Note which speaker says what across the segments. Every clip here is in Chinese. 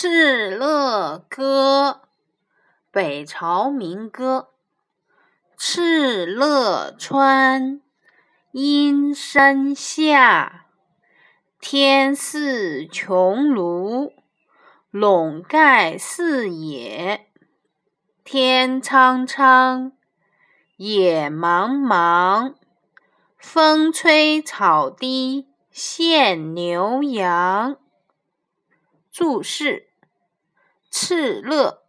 Speaker 1: 敕勒歌，北朝民歌。敕勒川，阴山下。天似穹庐，笼盖四野。天苍苍，野茫茫。风吹草低见牛羊。注释：敕勒，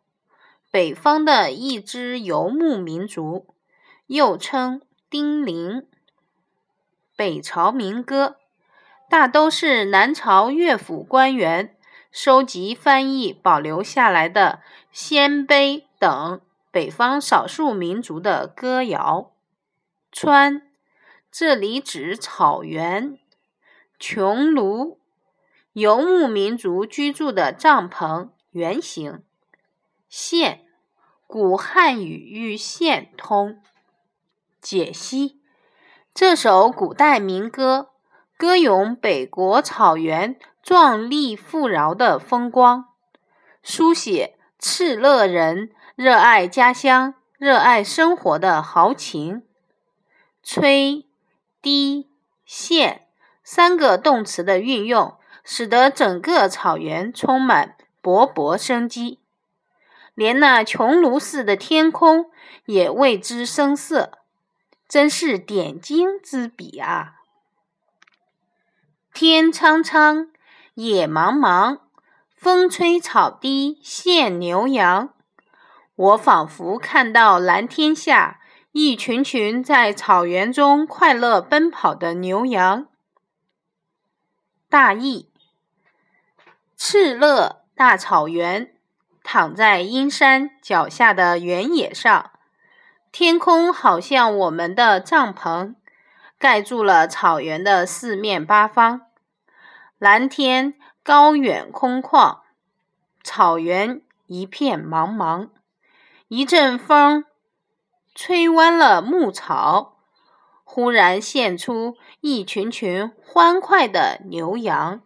Speaker 1: 北方的一支游牧民族，又称丁零。北朝民歌大都是南朝乐府官员收集翻译保留下来的鲜卑等北方少数民族的歌谣。川，这里指草原。穹庐。游牧民族居住的帐篷原型。线，古汉语与线通。解析：这首古代民歌歌咏北国草原壮丽富饶的风光，书写敕勒人热爱家乡、热爱生活的豪情。吹、低、现三个动词的运用。使得整个草原充满勃勃生机，连那穹庐似的天空也为之生色，真是点睛之笔啊！天苍苍，野茫茫，风吹草低见牛羊。我仿佛看到蓝天下一群群在草原中快乐奔跑的牛羊。大意。敕勒大草原，躺在阴山脚下的原野上，天空好像我们的帐篷，盖住了草原的四面八方。蓝天高远空旷，草原一片茫茫。一阵风吹弯了牧草，忽然现出一群群欢快的牛羊。